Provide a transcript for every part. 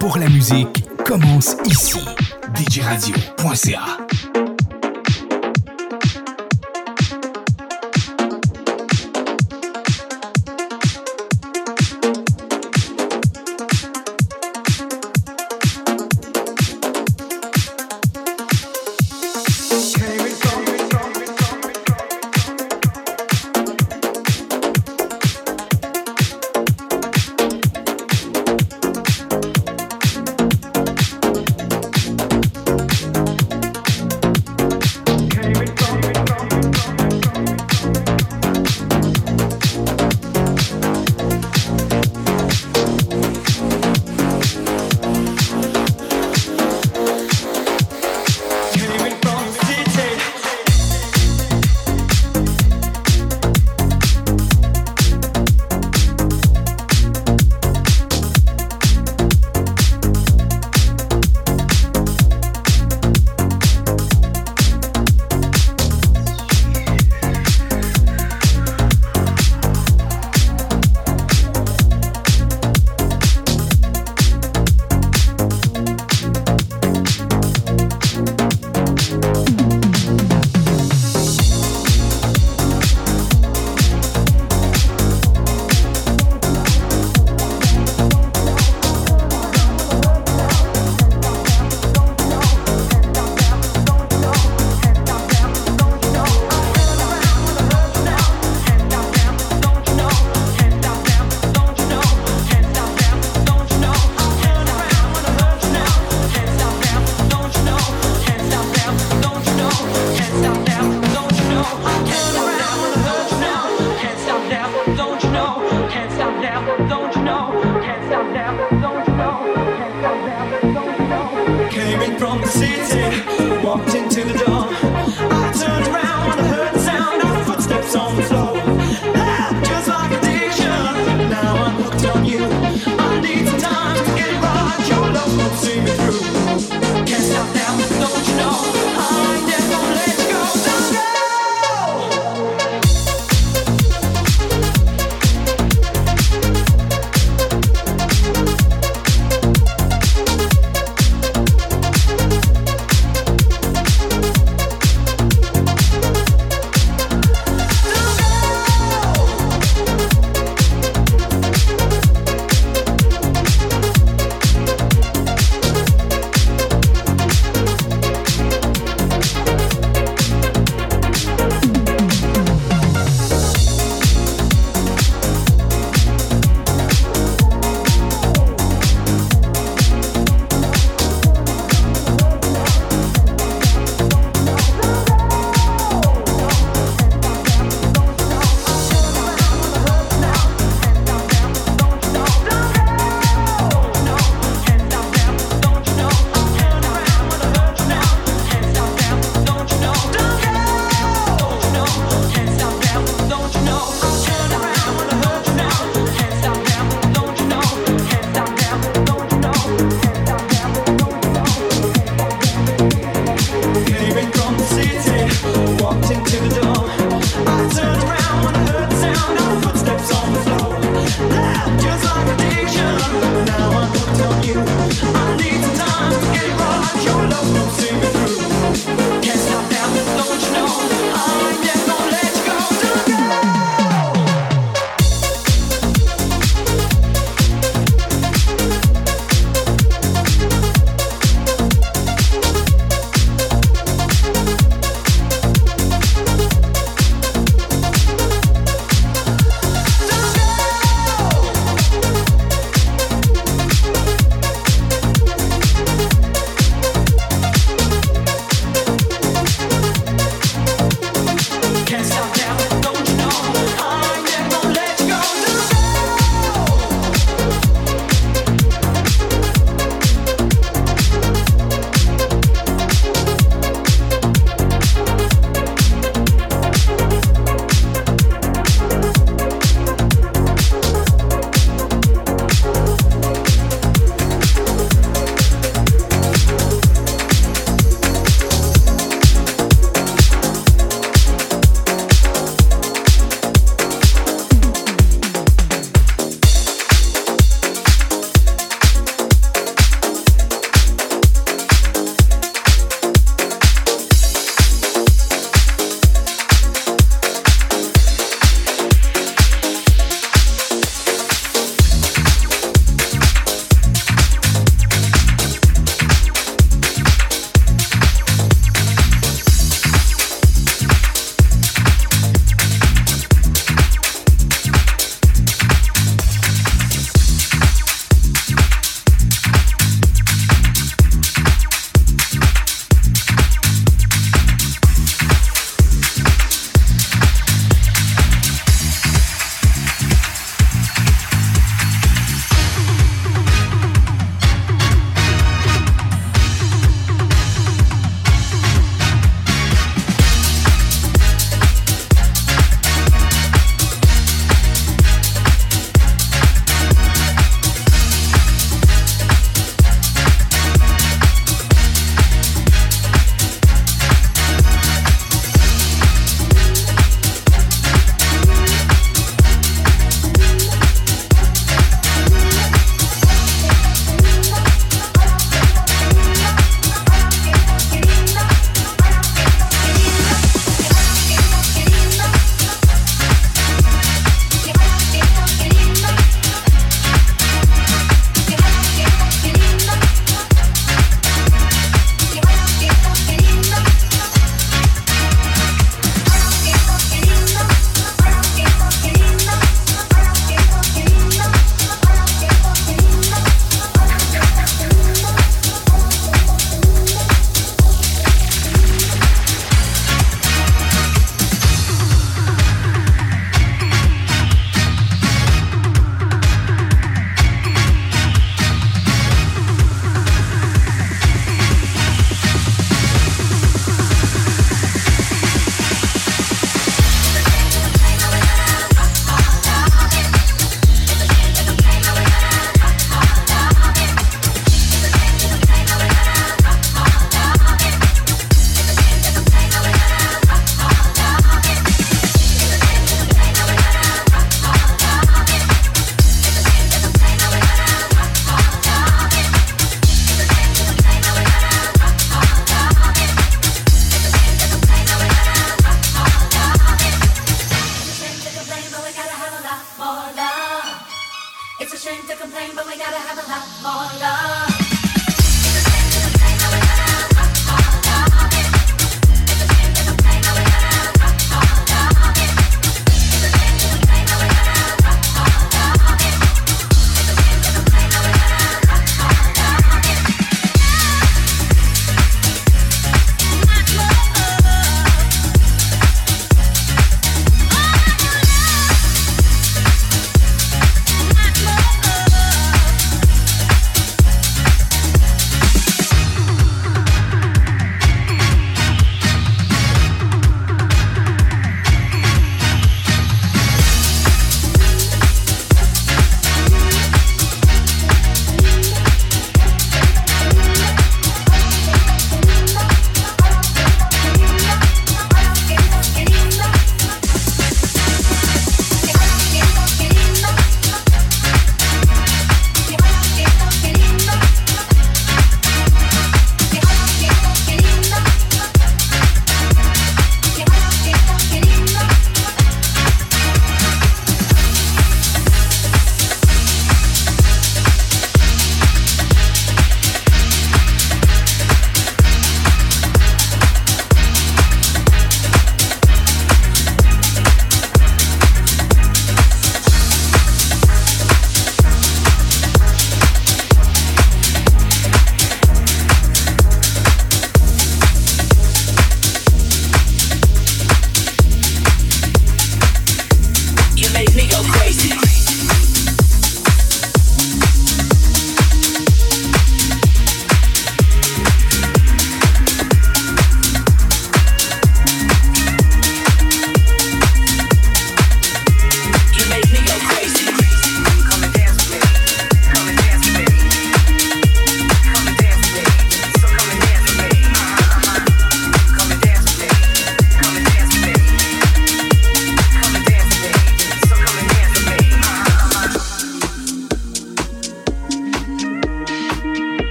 pour la musique commence ici. DJRadio.ca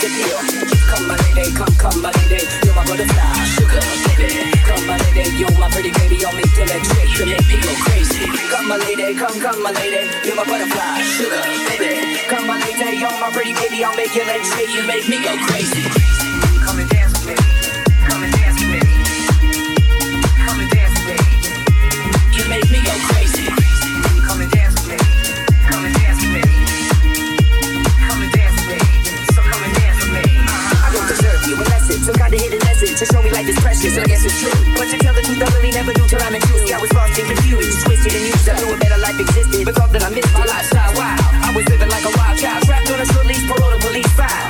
sex appeal. Come my lady, come, come my lady. You're my butterfly, sugar, baby. Come my lady, you're my pretty baby. I'll make your legs shake, you make me go crazy. Come my lady, come, come my lady. You're my butterfly, sugar, baby. Come my lady, you're my pretty baby. I'll make legs shake, you make me go crazy. Me life is precious, I guess it's true. But to tell the truth, I really never knew till I'm in See, I was lost and confused, twisted and used. I knew a better life existed, but thought that I missed my lifestyle. Wow, I was living like a wild child, trapped on a short leash, parole to police files.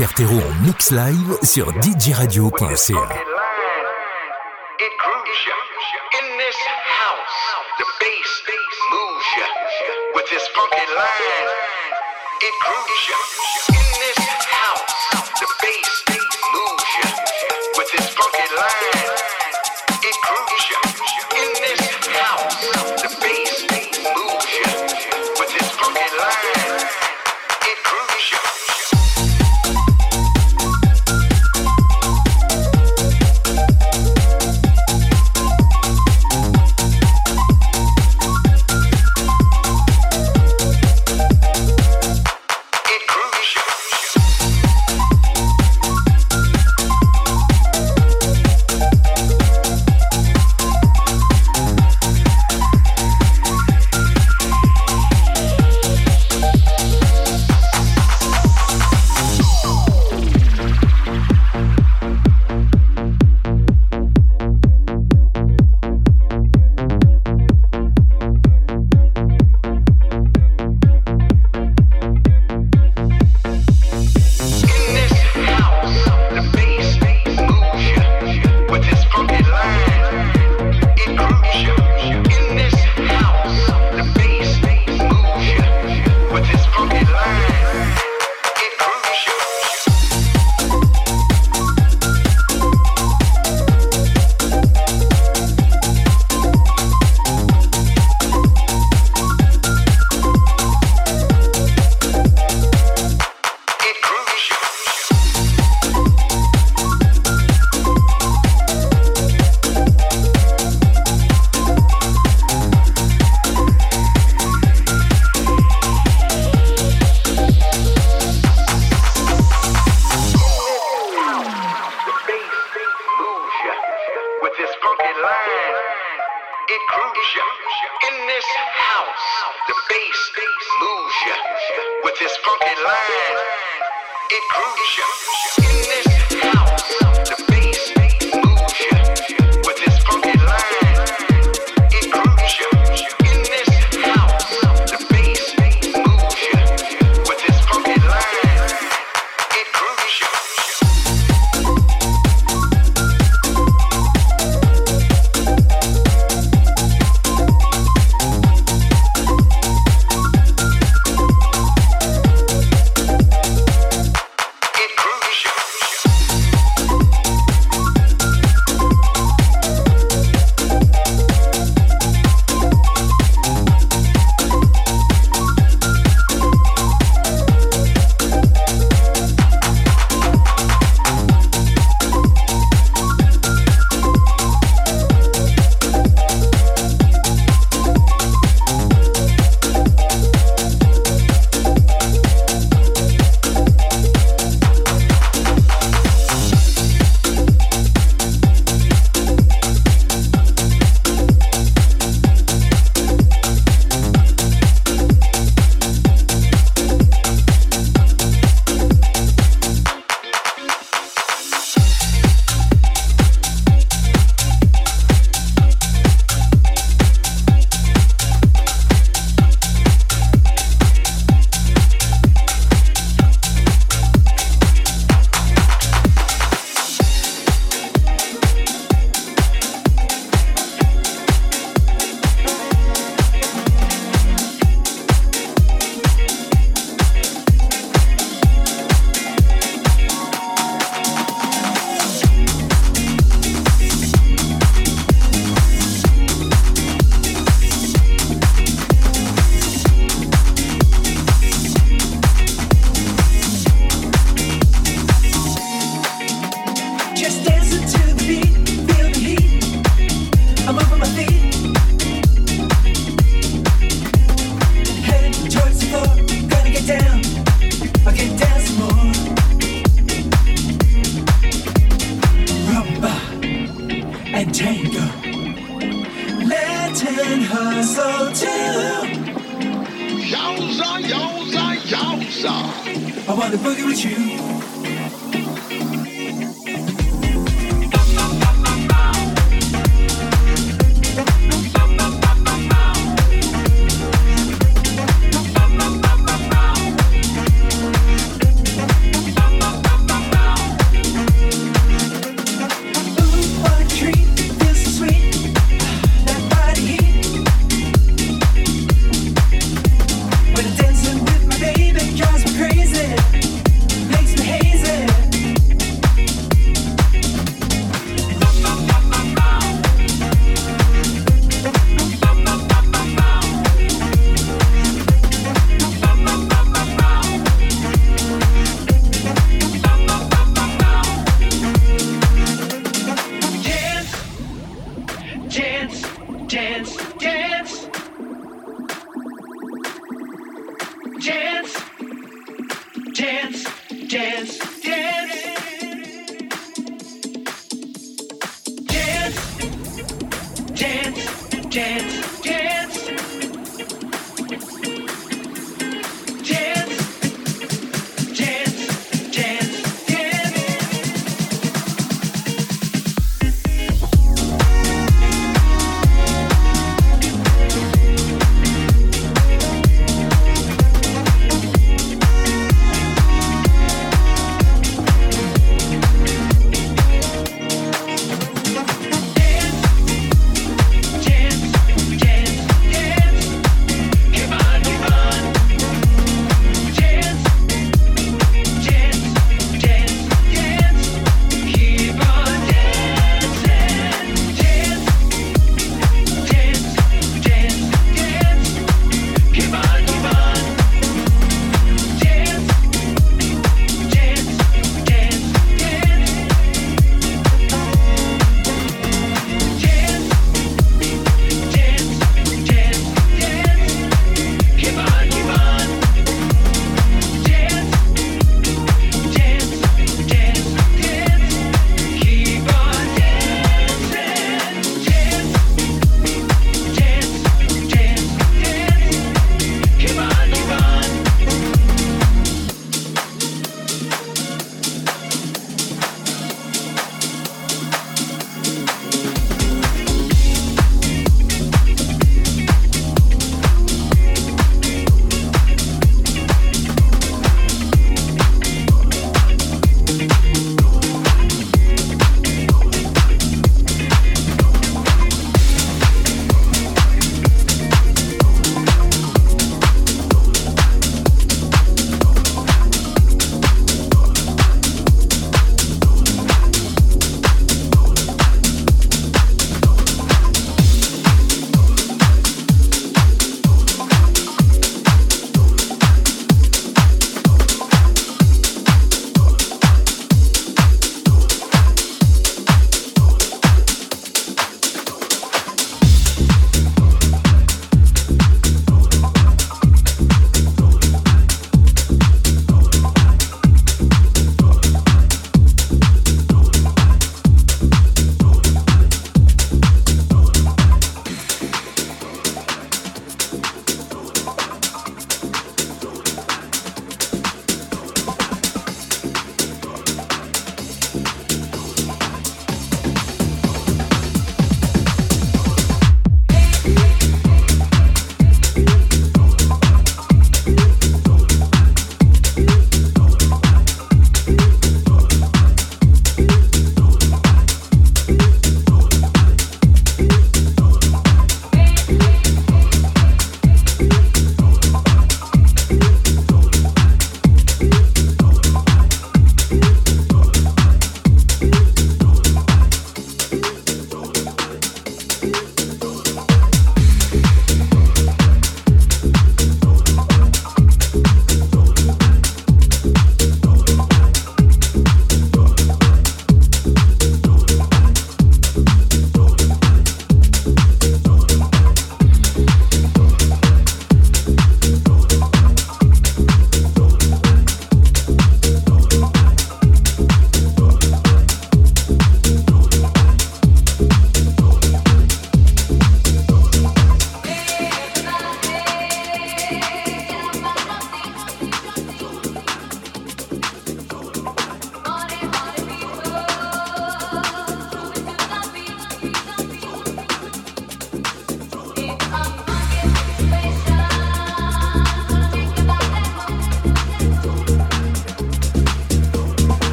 Cartero en mix live sur djradio.ca.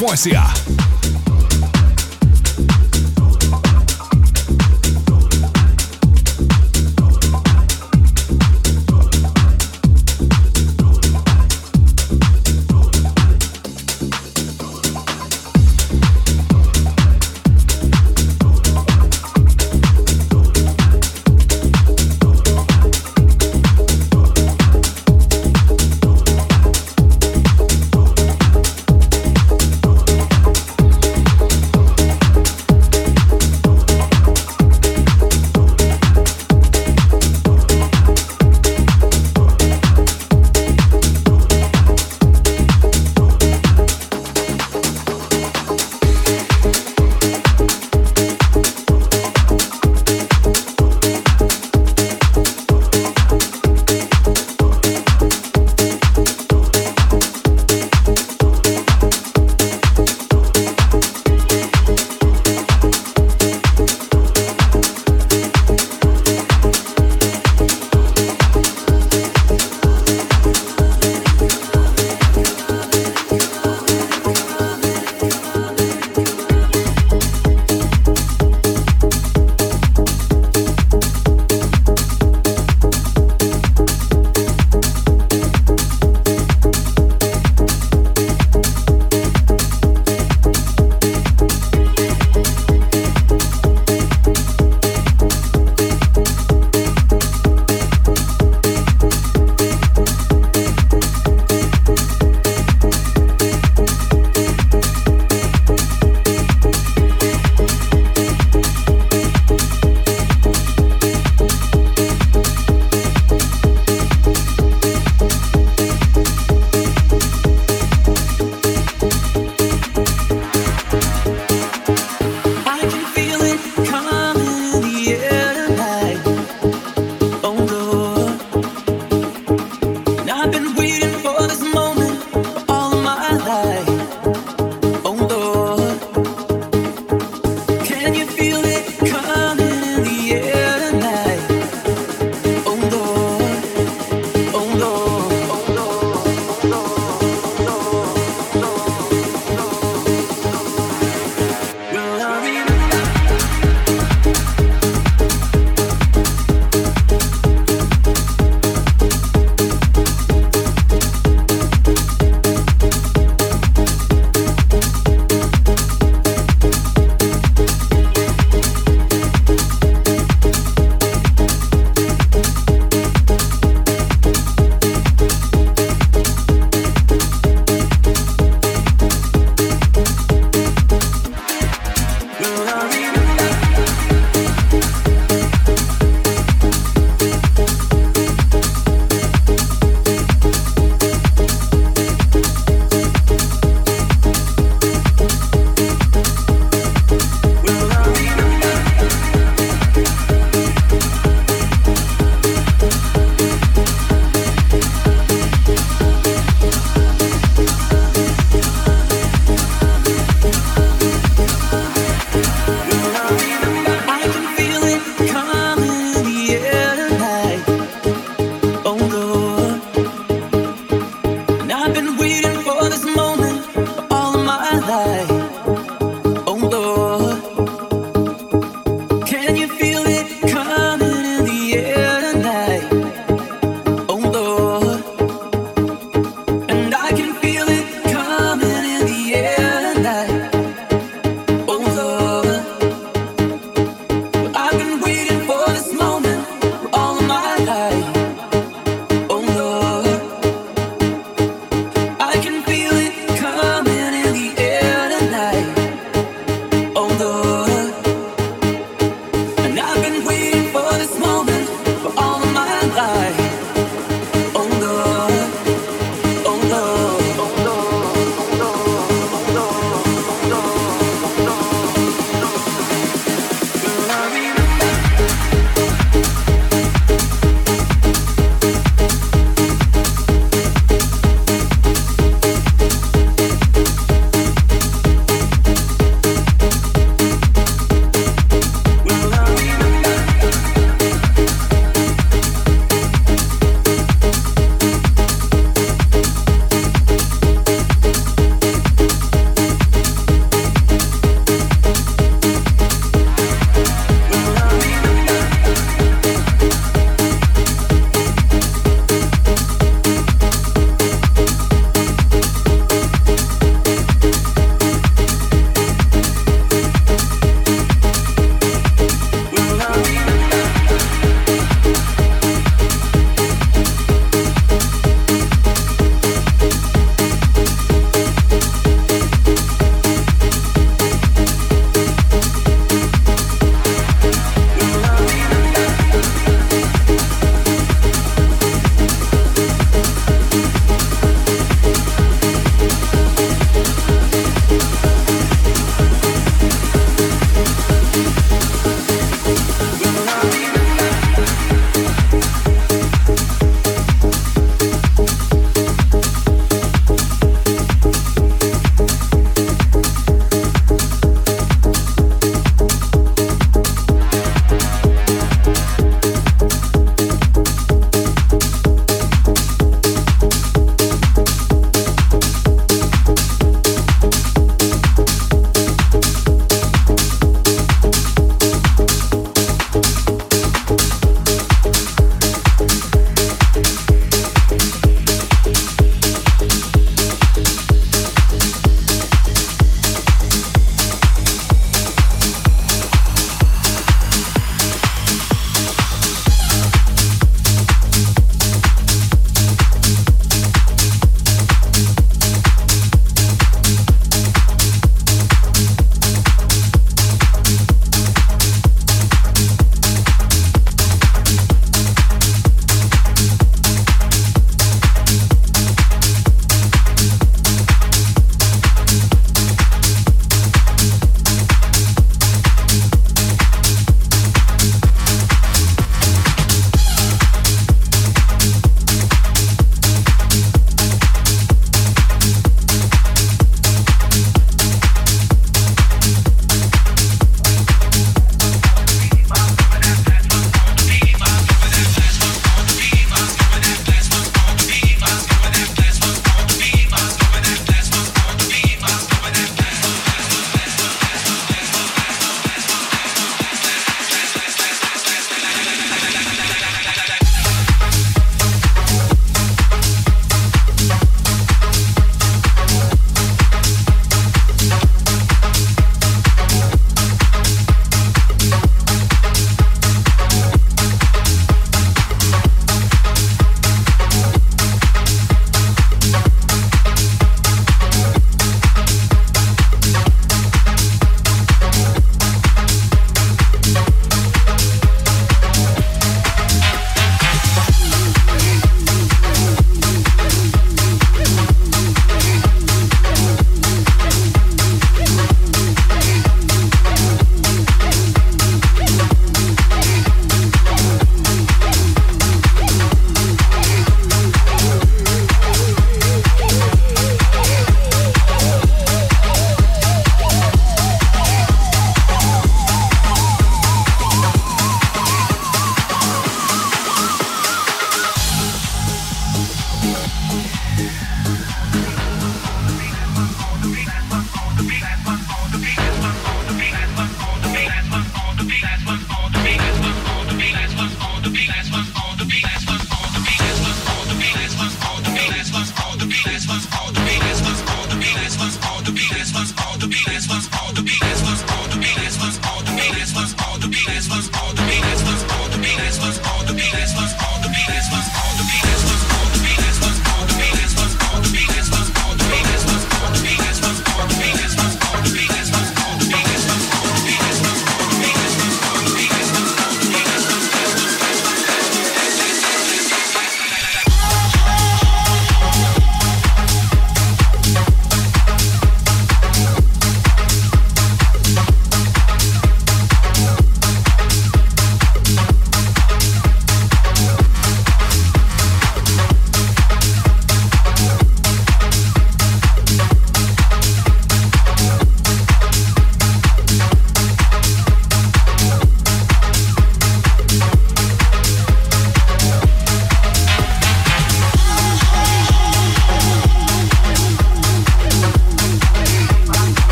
Ponce A.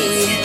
Yeah.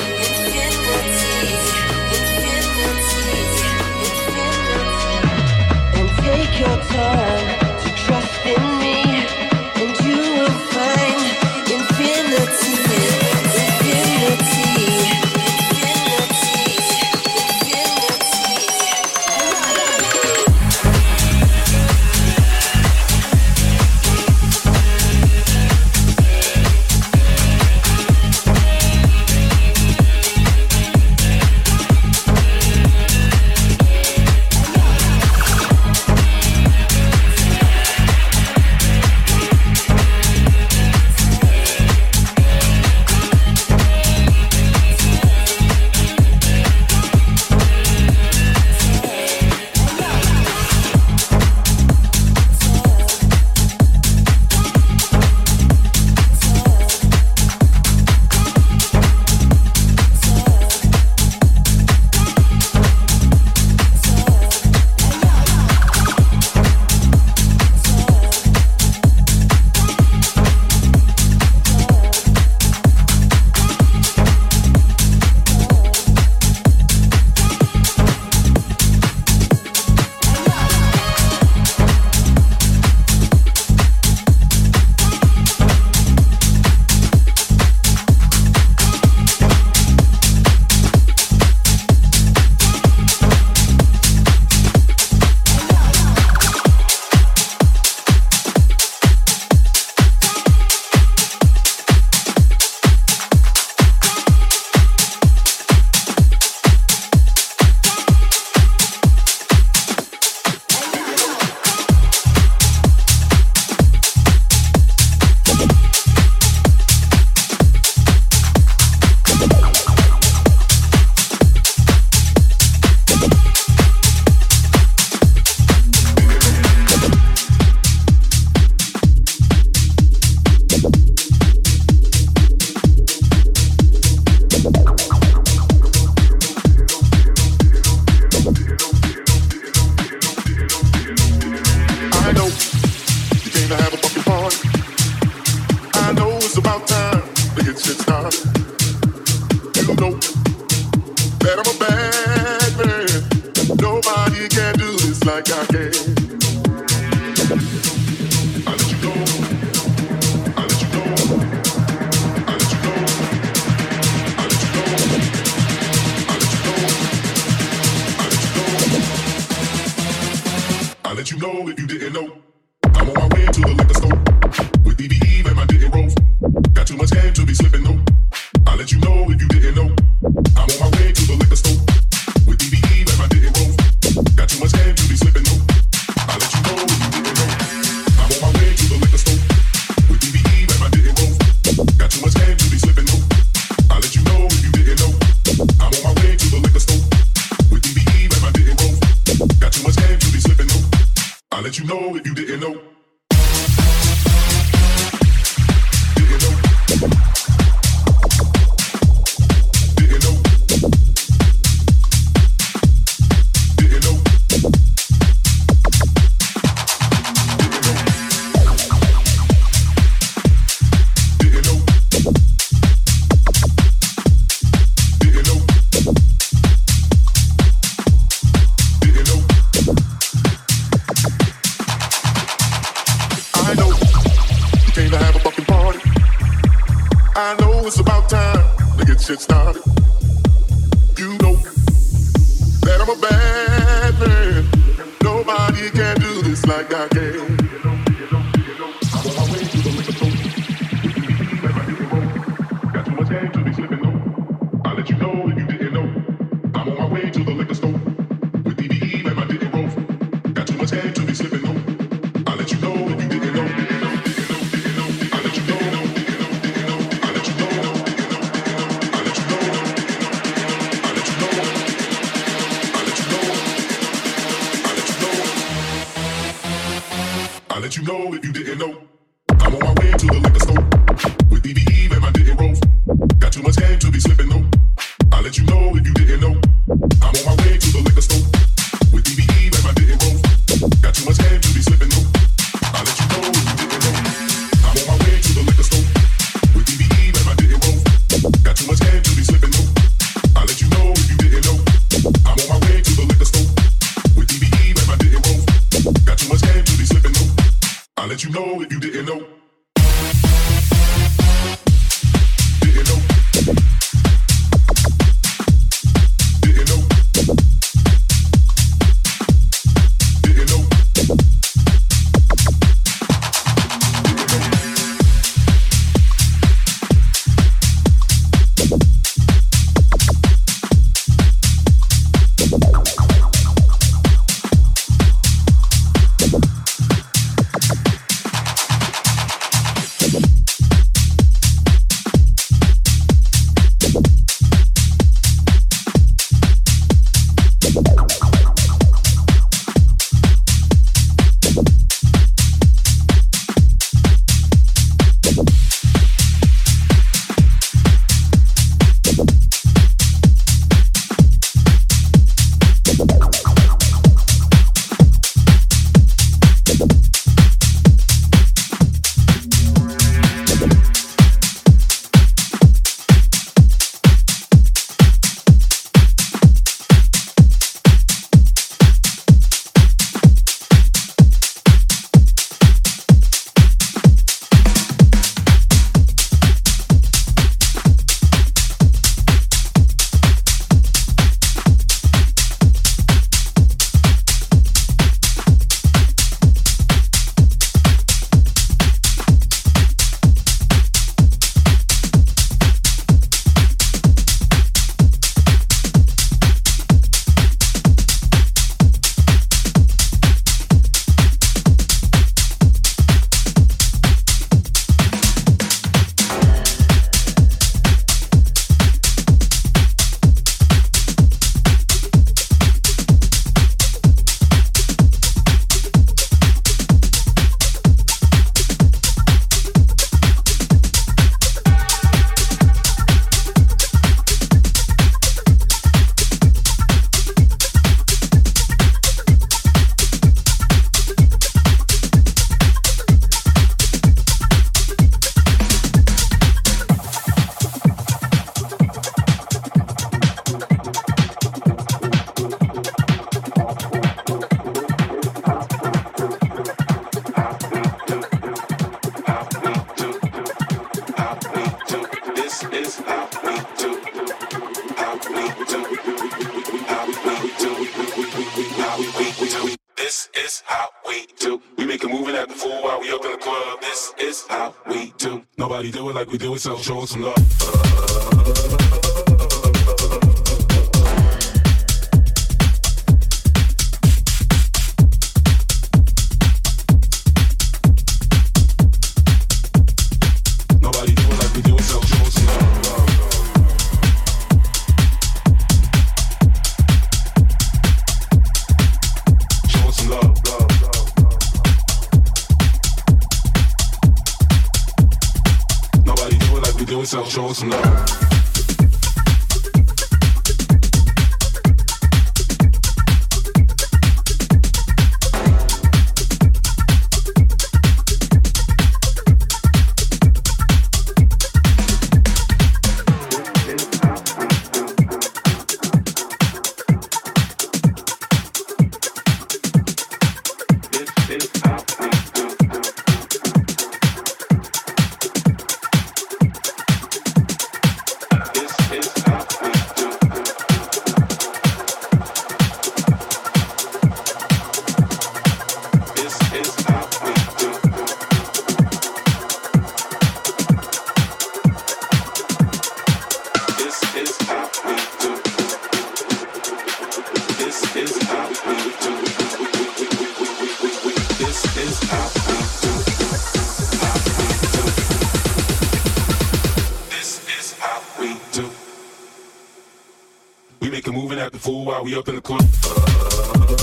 djradio.ca yourself, show some love.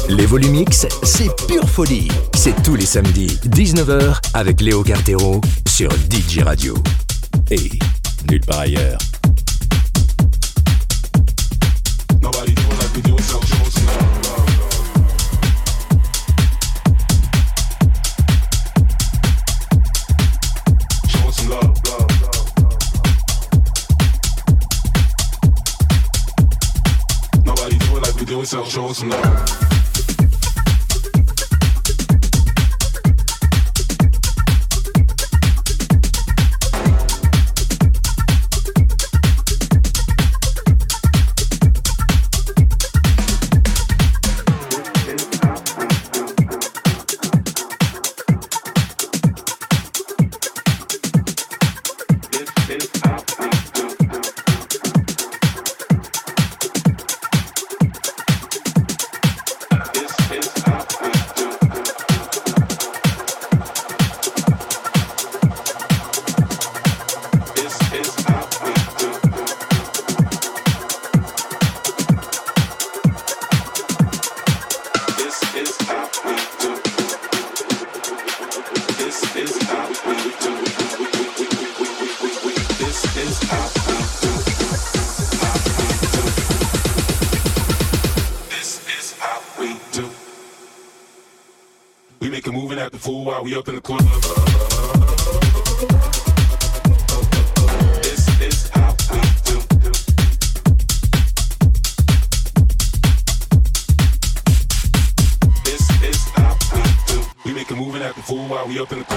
Les Volumix, c'est pure folie. C'est tous les samedis, 19h, avec Léo Cartero sur DJ Radio. Et nulle part ailleurs. Smoke. cool while we up in the club. This is how we do. This is how we do. We make a move and act a fool while we up in the club.